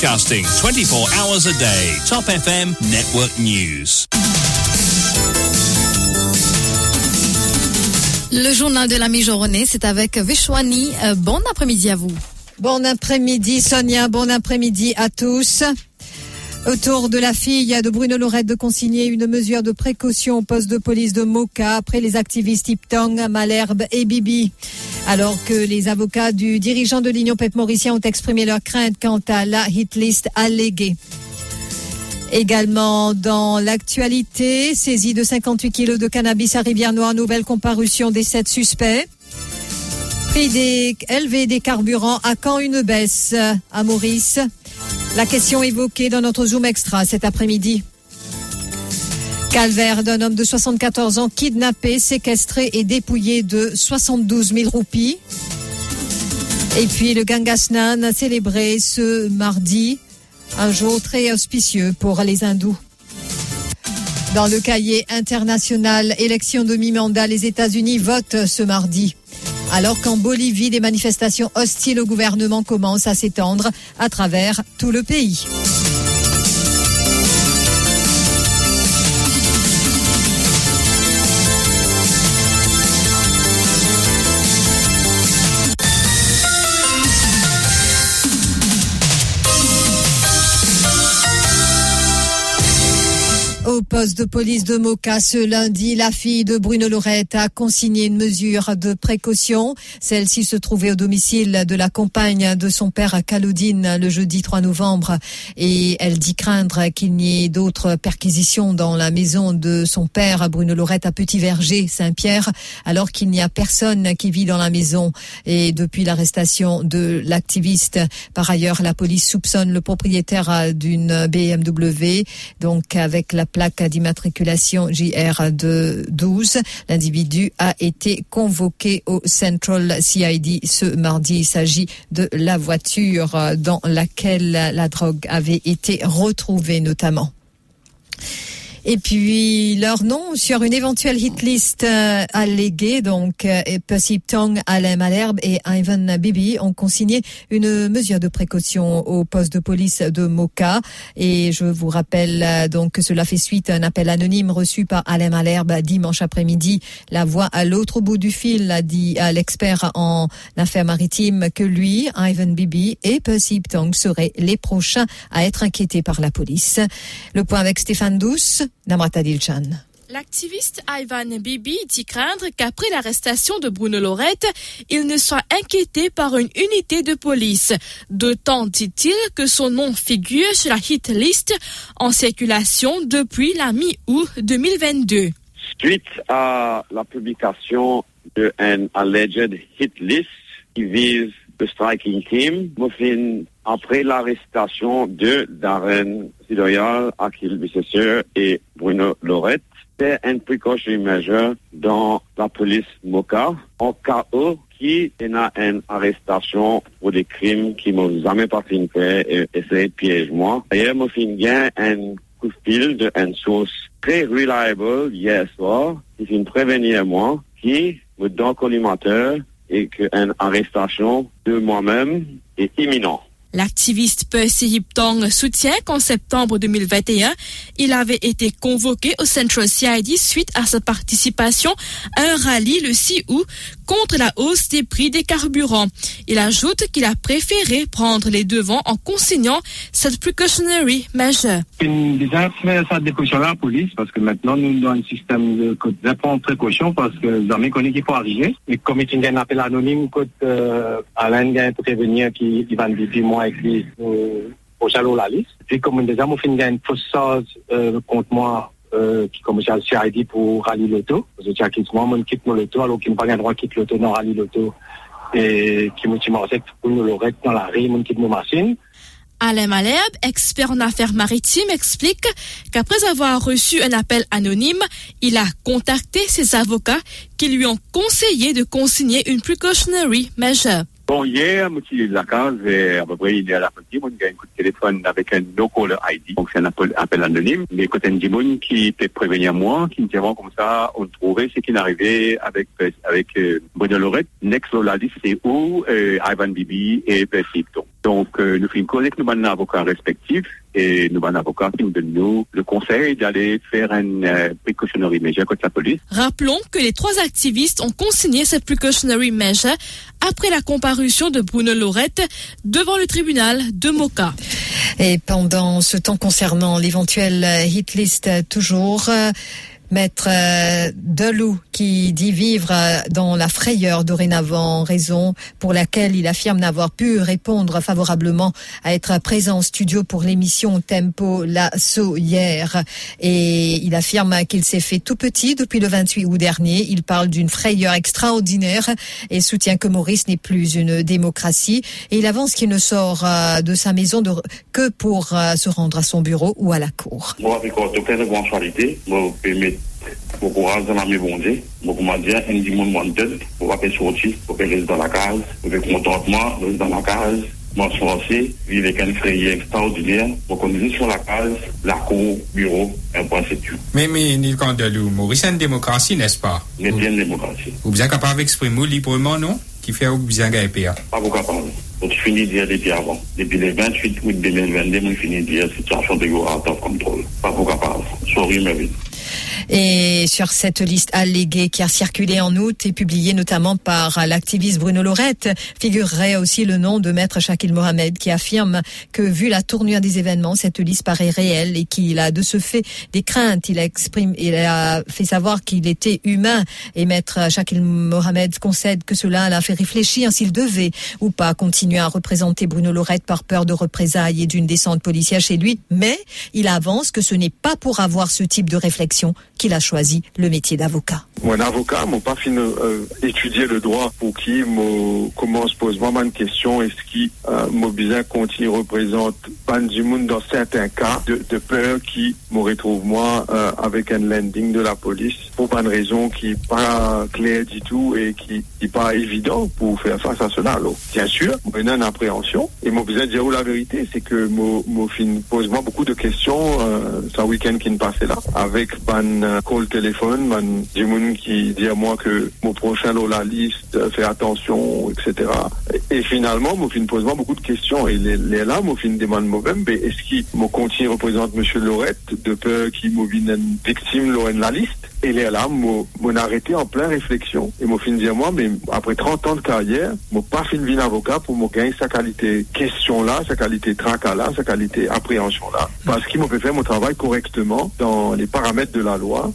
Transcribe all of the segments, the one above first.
broadcasting 24 hours a day. Top FM Network News. Le journal de la mi-journée, c'est avec Vishwani. Euh, bon après-midi à vous. Bon après-midi Sonia, bon après-midi à tous. Autour de la fille de Bruno Lorette de consigner une mesure de précaution au poste de police de Moka après les activistes Iptong, Malherbe et Bibi. Alors que les avocats du dirigeant de l'Union Pep Mauricien ont exprimé leur crainte quant à la hit list alléguée. Également dans l'actualité, saisie de 58 kilos de cannabis à Rivière-Noire, nouvelle comparution des sept suspects. Prix des élevé des carburants, à quand une baisse à Maurice La question évoquée dans notre Zoom Extra cet après-midi. Calvaire d'un homme de 74 ans kidnappé, séquestré et dépouillé de 72 000 roupies. Et puis le Gangasnan a célébré ce mardi un jour très auspicieux pour les hindous. Dans le cahier international élection de mi-mandat, les États-Unis votent ce mardi. Alors qu'en Bolivie, des manifestations hostiles au gouvernement commencent à s'étendre à travers tout le pays. Au poste de police de Moka ce lundi, la fille de Bruno Lorette a consigné une mesure de précaution. Celle-ci se trouvait au domicile de la compagne de son père à Caloudine le jeudi 3 novembre et elle dit craindre qu'il n'y ait d'autres perquisitions dans la maison de son père Bruno Lorette à Petit Verger, Saint-Pierre, alors qu'il n'y a personne qui vit dans la maison et depuis l'arrestation de l'activiste. Par ailleurs, la police soupçonne le propriétaire d'une BMW, donc avec la plaque d'immatriculation JR de 12. L'individu a été convoqué au Central CID ce mardi. Il s'agit de la voiture dans laquelle la drogue avait été retrouvée notamment. Et puis leur nom sur une éventuelle hit list euh, alléguée, donc euh, Percy Tong, Alain Malherbe et Ivan Bibi ont consigné une mesure de précaution au poste de police de Moka. Et je vous rappelle euh, donc que cela fait suite à un appel anonyme reçu par Alain Malherbe dimanche après-midi. La voix à l'autre bout du fil a dit à l'expert en affaires maritimes que lui, Ivan Bibi et Percy Tong seraient les prochains à être inquiétés par la police. Le point avec Stéphane Douce. Namrata Dilchan. L'activiste Ivan Bibi dit craindre qu'après l'arrestation de Bruno Lorette, il ne soit inquiété par une unité de police. D'autant, dit-il, que son nom figure sur la hit list en circulation depuis la mi-août 2022. Suite à la publication d'un alleged hit list qui vise le striking team, Muffin, après l'arrestation de Darren Sidoyal, Akil Bissesseur et Bruno Lorette, c'est un precaution measure dans la police Moka en cas où qui a une arrestation pour des crimes qui m'ont jamais pas fait et essayer de piéger moi. D'ailleurs, moi, fin bien un coup de fil d'une source très reliable hier soir qui vient prévenir moi qui me donne collimateur et qu'une arrestation de moi-même est imminente. L'activiste Percy Hiptong soutient qu'en septembre 2021, il avait été convoqué au Central CID suite à sa participation à un rallye le 6 août contre la hausse des prix des carburants. Il ajoute qu'il a préféré prendre les devants en consignant cette precautionary measure. Déjà fait à la police parce que maintenant nous avons un système de, précaution parce que les amis connaissent qu'il faut arriver. Et comme il y a un appel anonyme, quand euh, Alain vient prévenir qu'il va me moi avec lui au jalon la liste. Puis comme déjà, moi, fait une fausse euh, contre moi euh, qui commence à CID pour rallier l'auto. Parce que j'ai moi, moi, quitte mon auto, alors qu'il n'a pas le droit de quitter l'auto, non, rallier l'auto. Et qui me dit, pour nous le dans la rue, moi, quitte mon machine. Alain Malherbe, expert en affaires maritimes, explique qu'après avoir reçu un appel anonyme, il a contacté ses avocats qui lui ont conseillé de consigner une precautionary measure. Bon, hier, je la case, à peu près, il est à la partie, on a un coup de téléphone avec un no-caller ID. Donc, c'est un appel, anonyme. Mais côté un qui peut prévenir moi, qui me dit comme ça, on trouvait ce qui arrivait avec, avec, euh, Bruno Lorette. Next, la liste, c'est où, euh, Ivan Bibi et Percy Donc, euh, nous faisons avec nos avocats respectifs et nos avocats qui nous donnent nous le conseil d'aller faire une euh, precautionary measure contre la police. Rappelons que les trois activistes ont consigné cette precautionary measure après la comparution de Bruno Lorette devant le tribunal de Moka. Et pendant ce temps concernant l'éventuelle hit list, euh, toujours, euh, Maître euh, Delou qui dit vivre euh, dans la frayeur dorénavant, raison pour laquelle il affirme n'avoir pu répondre favorablement à être présent en studio pour l'émission Tempo l'assaut hier. Et il affirme qu'il s'est fait tout petit depuis le 28 août dernier. Il parle d'une frayeur extraordinaire et soutient que Maurice n'est plus une démocratie. Et il avance qu'il ne sort euh, de sa maison que pour se rendre à son bureau ou à la cour. pou kou ran zan ame bonde, pou kou man diyan en di moun wanted, pou wapè e soti, pou wapè rezi dan la kaz, pou wapè kontantman, rezi dan la kaz, man swansi, vive ken freye ekstraordinèr, pou kon vive sou la kaz, la kou, bureau, en pransetu. Mèmè, Nil Kandelou, Mauritian Demokrasi, nespa? Netyen Demokrasi. Ou bizan kapav eksprimo libreman, non? Ki fè ou bizan ga epè ya? Pa pou kapav. Ou ti fini diya depi avan. Depi le 28 out 2022, moun fini diya situasyon de yo out of control. Pa pou kapav. Sori mè vide. Et sur cette liste alléguée qui a circulé en août et publiée notamment par l'activiste Bruno Lorette, figurerait aussi le nom de maître Shakil Mohamed qui affirme que vu la tournure des événements, cette liste paraît réelle et qu'il a de ce fait des craintes. Il a exprimé, il a fait savoir qu'il était humain et maître Shakil Mohamed concède que cela l'a fait réfléchir s'il devait ou pas continuer à représenter Bruno Lorette par peur de représailles et d'une descente policière chez lui. Mais il avance que ce n'est pas pour avoir ce type de réflexion qu'il a choisi le métier d'avocat. Moi, un avocat, moi pas fini euh, étudier le droit pour qui moi commence pose vraiment une question est-ce qui euh, moi bien continue représente pas du dans certains cas de, peur qui me retrouve moi euh, avec un landing de la police pour pas une raison qui est pas claire du tout et qui n'est pas évident pour faire face à cela. Alors, bien sûr, moi j'ai une appréhension et moi besoin de dire la vérité, c'est que moi, moi pose moi beaucoup de questions euh, ce week-end qui ne passait là avec ban nan kol telefon, man di moun ki di a mwa ke mou prochen lò la list, euh, fè atensyon, etc. Et finalman, mou fin pose mwa beaucoup de kestyon, et lè la mou fin demande mou vèm, be eski mou konti reprezent M. Lorette, de peur ki mou vin nan viktim lò en la list, et là, mon arrêté en pleine réflexion. Et mon fin dire moi, mais après 30 ans de carrière, mon pas fin vin avocat pour me gagner sa qualité question là, sa qualité tracas là, sa qualité appréhension là. Parce qu'il me fait faire mon travail correctement dans les paramètres de la loi.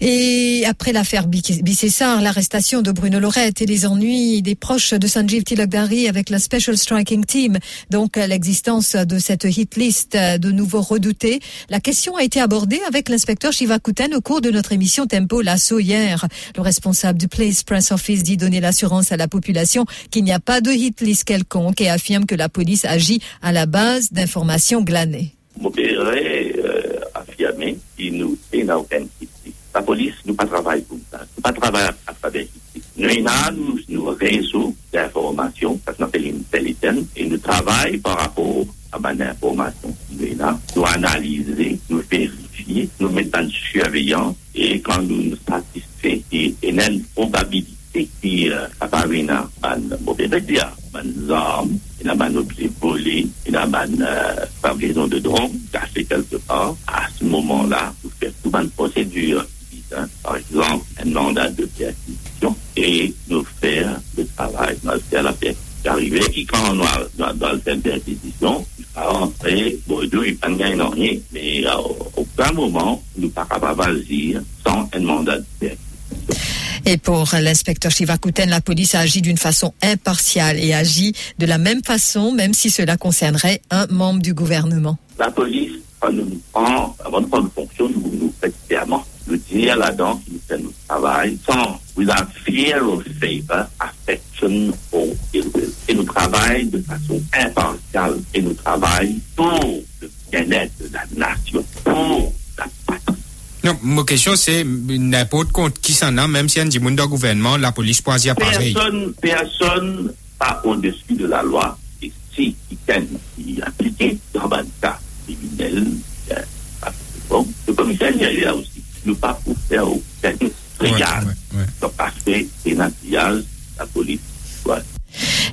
Et après l'affaire Bicessar, l'arrestation de Bruno Lorette et les ennuis des proches de Sanjeev Tilakdari avec la Special Striking Team, donc l'existence de cette hit list de nouveau redoutée, la question a été abordée avec l'inspecteur Shiva Kuten au cours de notre émission Tempo l'assaut hier. Le responsable du Place Press Office dit donner l'assurance à la population qu'il n'y a pas de hit list quelconque et affirme que la police agit à la base d'informations glanées. la polis nou pa travay pou sa. Nou pa travay alfabetik. Nou inan nou rezo de informasyon, sa s'napel inteliten, e nou travay par rapport a ban informasyon ki nou inan. Nou analize, nou verifiye, nou metan surveyan, e kan nou nou satisfe, e nen probabilite euh, ki apare nan ban mobebedia, ban zanm, nan ban obje volé, nan ban euh, fabrison de dron, kase kelke or, a se moman la, nou fè tout ban prosedur mandat de perquisition et nous faire le travail dans la perquisition. Arrivé, et quand on a dans, dans le perquisition, il va rentrer, Bordeaux, il pas gagner rien, mais à aucun moment, nous ne pas capables sans un mandat de perquisition. Et pour l'inspecteur Shivakuten, la police a agi d'une façon impartiale et agit de la même façon, même si cela concernerait un membre du gouvernement. La police, quand nous nous prend, avant de prendre fonction, nous nous fait clairement nous dire là-dedans qui nous fait notre travail sans without fear of favor, affection or ill will. Et nous travaillons de façon impartiale et nous travaillons pour le bien-être de la nation, pour la patrie. Non, ma question c'est n'importe compte qui s'en a, même si un dit monde gouvernement, la police agir pareil. Personne, personne pas au-dessus de la loi. Et si quelqu'un qui appliqué dans un cas criminel, bon, le commissaire il est là aussi. nous pas pour faire aucun la police. Ouais.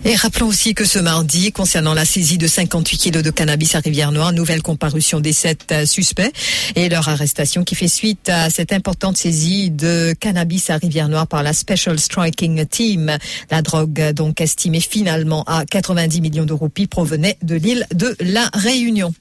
Et Et rappelons aussi que ce mardi, concernant la saisie de 58 kilos de cannabis à Rivière-Noire, nouvelle comparution des sept euh, suspects et leur arrestation qui fait suite à cette importante saisie de cannabis à Rivière-Noire par la Special Striking Team. La drogue, donc estimée finalement à 90 millions de roupies, provenait de l'île de la Réunion.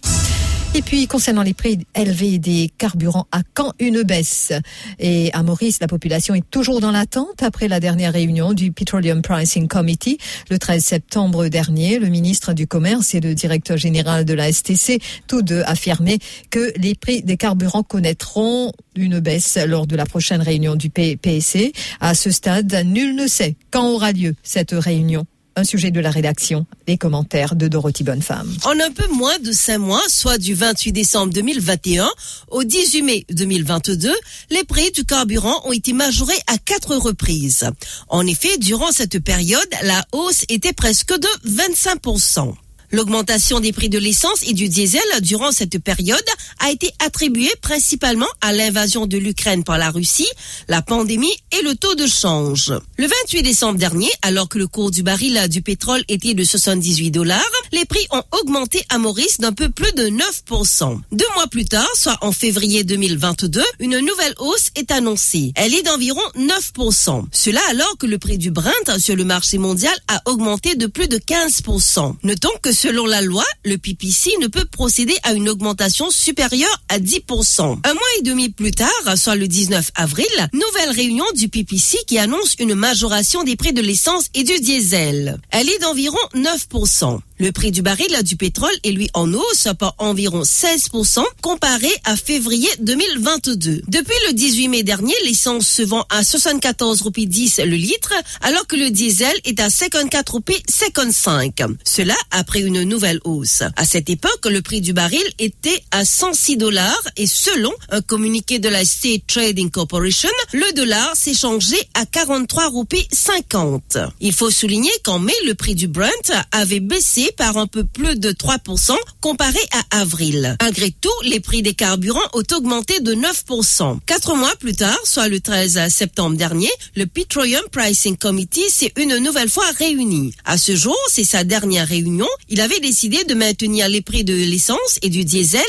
Et puis, concernant les prix élevés des carburants, à quand une baisse? Et à Maurice, la population est toujours dans l'attente après la dernière réunion du Petroleum Pricing Committee le 13 septembre dernier. Le ministre du Commerce et le directeur général de la STC, tous deux affirmaient que les prix des carburants connaîtront une baisse lors de la prochaine réunion du PSC. À ce stade, nul ne sait quand aura lieu cette réunion un sujet de la rédaction, les commentaires de Dorothy Bonnefemme. En un peu moins de cinq mois, soit du 28 décembre 2021 au 18 mai 2022, les prix du carburant ont été majorés à quatre reprises. En effet, durant cette période, la hausse était presque de 25%. L'augmentation des prix de l'essence et du diesel durant cette période a été attribuée principalement à l'invasion de l'Ukraine par la Russie, la pandémie et le taux de change. Le 28 décembre dernier, alors que le cours du baril du pétrole était de 78 dollars, les prix ont augmenté à Maurice d'un peu plus de 9%. Deux mois plus tard, soit en février 2022, une nouvelle hausse est annoncée. Elle est d'environ 9%. Cela alors que le prix du Brent sur le marché mondial a augmenté de plus de 15%. Notons que Selon la loi, le PPC ne peut procéder à une augmentation supérieure à 10%. Un mois et demi plus tard, soit le 19 avril, nouvelle réunion du PPC qui annonce une majoration des prix de l'essence et du diesel. Elle est d'environ 9%. Le prix du baril du pétrole est lui en hausse par environ 16% comparé à février 2022. Depuis le 18 mai dernier, l'essence se vend à 74 roupies 10 le litre, alors que le diesel est à 54 roupies 55. Cela après une nouvelle hausse. À cette époque, le prix du baril était à 106 dollars et selon un communiqué de la State Trading Corporation, le dollar s'est changé à 43 roupies 50. Il faut souligner qu'en mai, le prix du Brent avait baissé par un peu plus de 3% comparé à avril. Malgré tout, les prix des carburants ont augmenté de 9%. Quatre mois plus tard, soit le 13 septembre dernier, le Petroleum Pricing Committee s'est une nouvelle fois réuni. À ce jour, c'est sa dernière réunion. Il avait décidé de maintenir les prix de l'essence et du diesel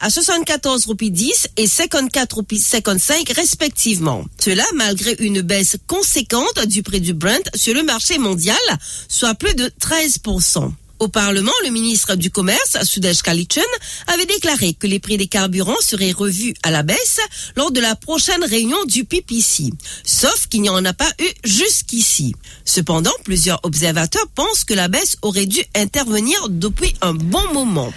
à 74 roupies 10 et 54 roupies 55 respectivement. Cela malgré une baisse conséquente du prix du Brent sur le marché mondial, soit plus de 13%. Au Parlement, le ministre du Commerce, Sudesh Kalichen, avait déclaré que les prix des carburants seraient revus à la baisse lors de la prochaine réunion du PPC. Sauf qu'il n'y en a pas eu jusqu'ici. Cependant, plusieurs observateurs pensent que la baisse aurait dû intervenir depuis un bon moment.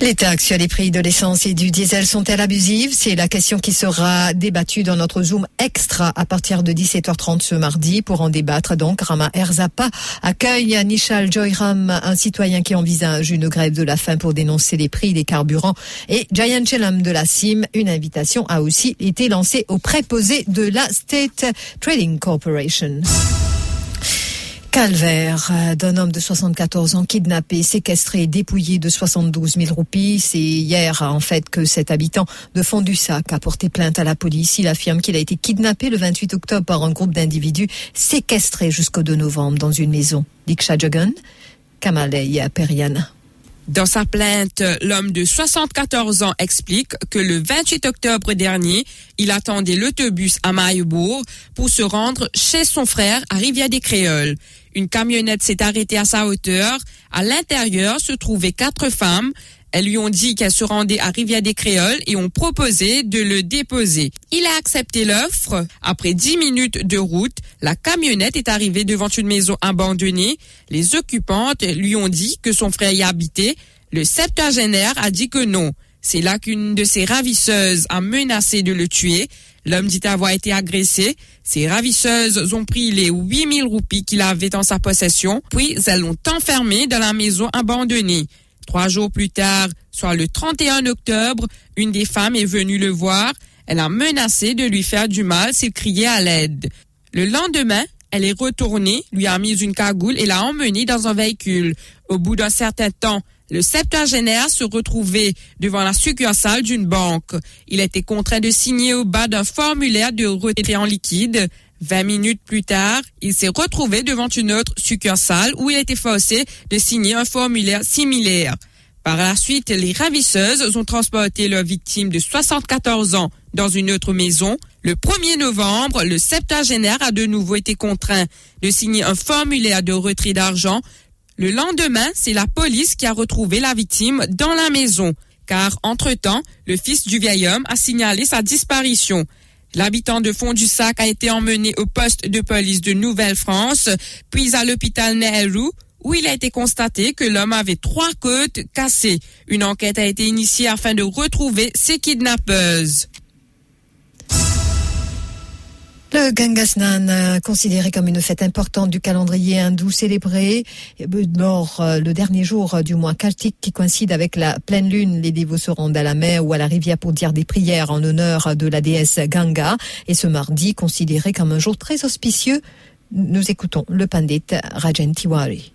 Les actuel les prix de l'essence et du diesel sont-elles abusives C'est la question qui sera débattue dans notre Zoom extra à partir de 17h30 ce mardi. Pour en débattre, donc, Rama Erzapa accueille Nishal Joyram, un citoyen qui envisage une grève de la faim pour dénoncer les prix des carburants. Et Jayan Chelam de la CIM, une invitation a aussi été lancée au préposé de la State Trading Corporation. Calvaire euh, d'un homme de 74 ans kidnappé, séquestré, dépouillé de 72 000 roupies. C'est hier en fait que cet habitant de Fond-du-Sac a porté plainte à la police. Il affirme qu'il a été kidnappé le 28 octobre par un groupe d'individus séquestrés jusqu'au 2 novembre dans une maison. Diksha Jagan, Dans sa plainte, l'homme de 74 ans explique que le 28 octobre dernier, il attendait l'autobus à Maillebourg pour se rendre chez son frère à Rivière-des-Créoles. Une camionnette s'est arrêtée à sa hauteur. À l'intérieur se trouvaient quatre femmes. Elles lui ont dit qu'elles se rendaient à Rivière-des-Créoles et ont proposé de le déposer. Il a accepté l'offre. Après dix minutes de route, la camionnette est arrivée devant une maison abandonnée. Les occupantes lui ont dit que son frère y habitait. Le septuagénaire a dit que non. C'est là qu'une de ses ravisseuses a menacé de le tuer. L'homme dit avoir été agressé. Ses ravisseuses ont pris les 8000 roupies qu'il avait en sa possession, puis elles l'ont enfermé dans la maison abandonnée. Trois jours plus tard, soit le 31 octobre, une des femmes est venue le voir. Elle a menacé de lui faire du mal s'il criait à l'aide. Le lendemain, elle est retournée, lui a mis une cagoule et l'a emmené dans un véhicule. Au bout d'un certain temps, le septuagénaire se retrouvait devant la succursale d'une banque. Il était contraint de signer au bas d'un formulaire de retrait en liquide 20 minutes plus tard, il s'est retrouvé devant une autre succursale où il a été forcé de signer un formulaire similaire. Par la suite, les ravisseuses ont transporté leur victime de 74 ans dans une autre maison. Le 1er novembre, le septagénaire a de nouveau été contraint de signer un formulaire de retrait d'argent. Le lendemain, c'est la police qui a retrouvé la victime dans la maison, car entre-temps, le fils du vieil homme a signalé sa disparition. L'habitant de Fond-du-Sac a été emmené au poste de police de Nouvelle-France, puis à l'hôpital Nehru, où il a été constaté que l'homme avait trois côtes cassées. Une enquête a été initiée afin de retrouver ses kidnappeuses. Le Gangasnan, euh, considéré comme une fête importante du calendrier hindou célébré lors euh, le dernier jour euh, du mois Kartik qui coïncide avec la pleine lune, les dévots se rendent à la mer ou à la rivière pour dire des prières en honneur de la déesse Ganga. Et ce mardi, considéré comme un jour très auspicieux, nous écoutons le pandit Rajan Tiwari.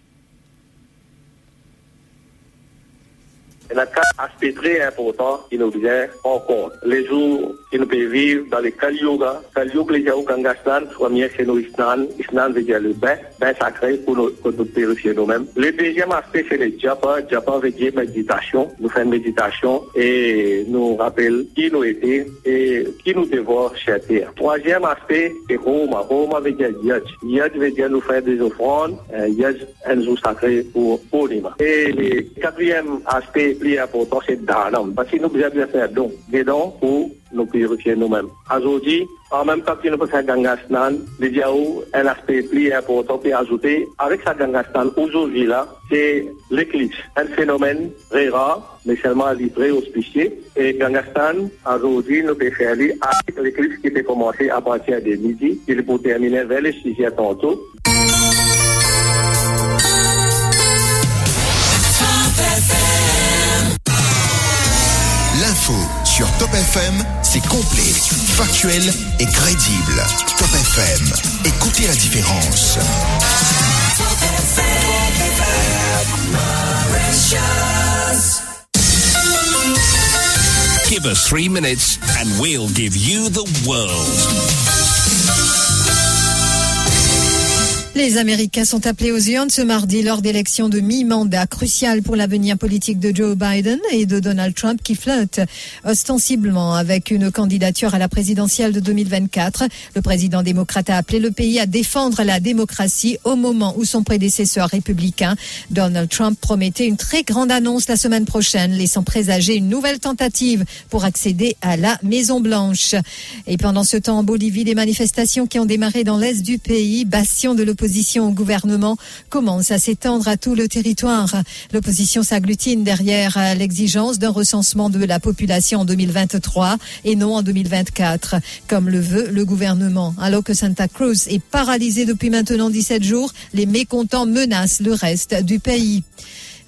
Il y a quatre aspects très importants qui nous viennent en compte. Les jours qui nous peuvent vivre dans les Kali Yoga. Kali Yoga, les Yahoo Kangastan, premier c'est nous Isnan. Isnan veut dire le bain, bain sacré pour nous, pour nous purifier nous-mêmes. Le deuxième aspect, c'est le Japa. Japa veut dire méditation. Nous faisons méditation et nous rappelle qui nous était et qui nous devons chercher. Troisième aspect, c'est Roma. Roma veut dire Yaj. Yaj veut dire nous faire des offrandes. Yaj, un jour sacré pour Purnima. Et le quatrième aspect, plus important, c'est Dhanam. Parce que nous devons bien faire. Des dons pour nous purifier nous-mêmes. Aujourd'hui, en même temps que nous faisons Gangasnan, il y a un aspect plus important qui est ajouté. Avec sa Gangasnan, aujourd'hui là, c'est l'éclipse. Un phénomène très rare, mais seulement livré auspicié. Et Gangastan, aujourd'hui, nous pouvons faire avec l'éclipse qui peut commencer à partir de midi, il peut terminer vers les 6 heures tantôt. C'est complet, factuel et crédible. Top FM, écoutez la différence. Give us three minutes and we'll give you the world. Les Américains sont appelés aux urnes ce mardi lors d'élections de mi-mandat cruciales pour l'avenir politique de Joe Biden et de Donald Trump qui flirtent ostensiblement avec une candidature à la présidentielle de 2024. Le président démocrate a appelé le pays à défendre la démocratie au moment où son prédécesseur républicain Donald Trump promettait une très grande annonce la semaine prochaine, laissant présager une nouvelle tentative pour accéder à la Maison Blanche. Et pendant ce temps, en Bolivie, des manifestations qui ont démarré dans l'est du pays, bastion de l'opposition au gouvernement commence à s'étendre à tout le territoire. L'opposition s'agglutine derrière l'exigence d'un recensement de la population en 2023 et non en 2024, comme le veut le gouvernement. Alors que Santa Cruz est paralysée depuis maintenant 17 jours, les mécontents menacent le reste du pays.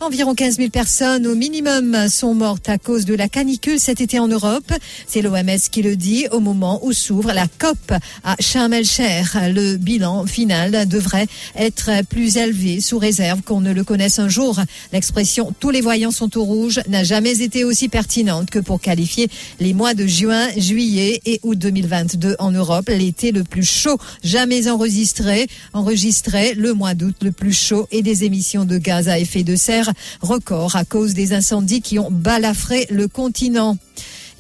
Environ 15 000 personnes au minimum sont mortes à cause de la canicule cet été en Europe. C'est l'OMS qui le dit au moment où s'ouvre la COP à Sharm el-Sheikh. Le bilan final devrait être plus élevé sous réserve qu'on ne le connaisse un jour. L'expression tous les voyants sont au rouge n'a jamais été aussi pertinente que pour qualifier les mois de juin, juillet et août 2022 en Europe, l'été le plus chaud jamais enregistré, enregistré le mois d'août le plus chaud et des émissions de gaz à effet de serre record à cause des incendies qui ont balafré le continent.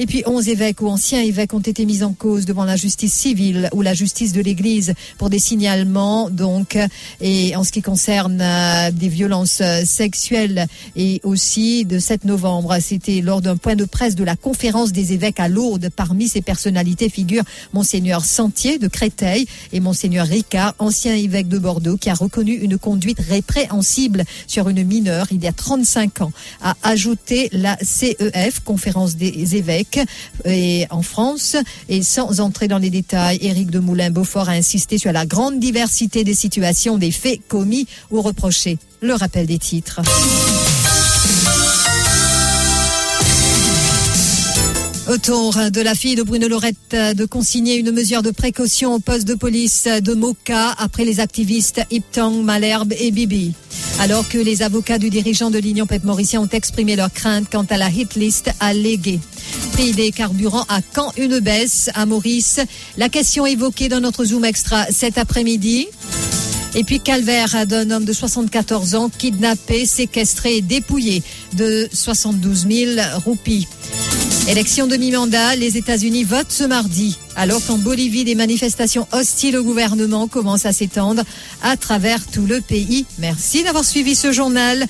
Et puis 11 évêques ou anciens évêques ont été mis en cause devant la justice civile ou la justice de l'Église pour des signalements, donc, et en ce qui concerne euh, des violences euh, sexuelles et aussi de 7 novembre. C'était lors d'un point de presse de la conférence des évêques à Lourdes. Parmi ces personnalités figurent Monseigneur Sentier de Créteil et Monseigneur Ricard, ancien évêque de Bordeaux, qui a reconnu une conduite répréhensible sur une mineure il y a 35 ans. A ajouté la CEF, conférence des évêques, et en France. Et sans entrer dans les détails, Éric de Moulin-Beaufort a insisté sur la grande diversité des situations, des faits commis ou reprochés. Le rappel des titres. Autour de la fille de Bruno Lorette de consigner une mesure de précaution au poste de police de Moka après les activistes Iptong, Malherbe et Bibi. Alors que les avocats du dirigeant de l'Union Pep Mauricien ont exprimé leur crainte quant à la hit list alléguée. prix des carburants à quand une baisse? À Maurice La question évoquée dans notre Zoom Extra cet après-midi. Et puis calvaire d'un homme de 74 ans kidnappé, séquestré et dépouillé de 72 000 roupies. Élection demi-mandat, les États-Unis votent ce mardi, alors qu'en Bolivie, des manifestations hostiles au gouvernement commencent à s'étendre à travers tout le pays. Merci d'avoir suivi ce journal.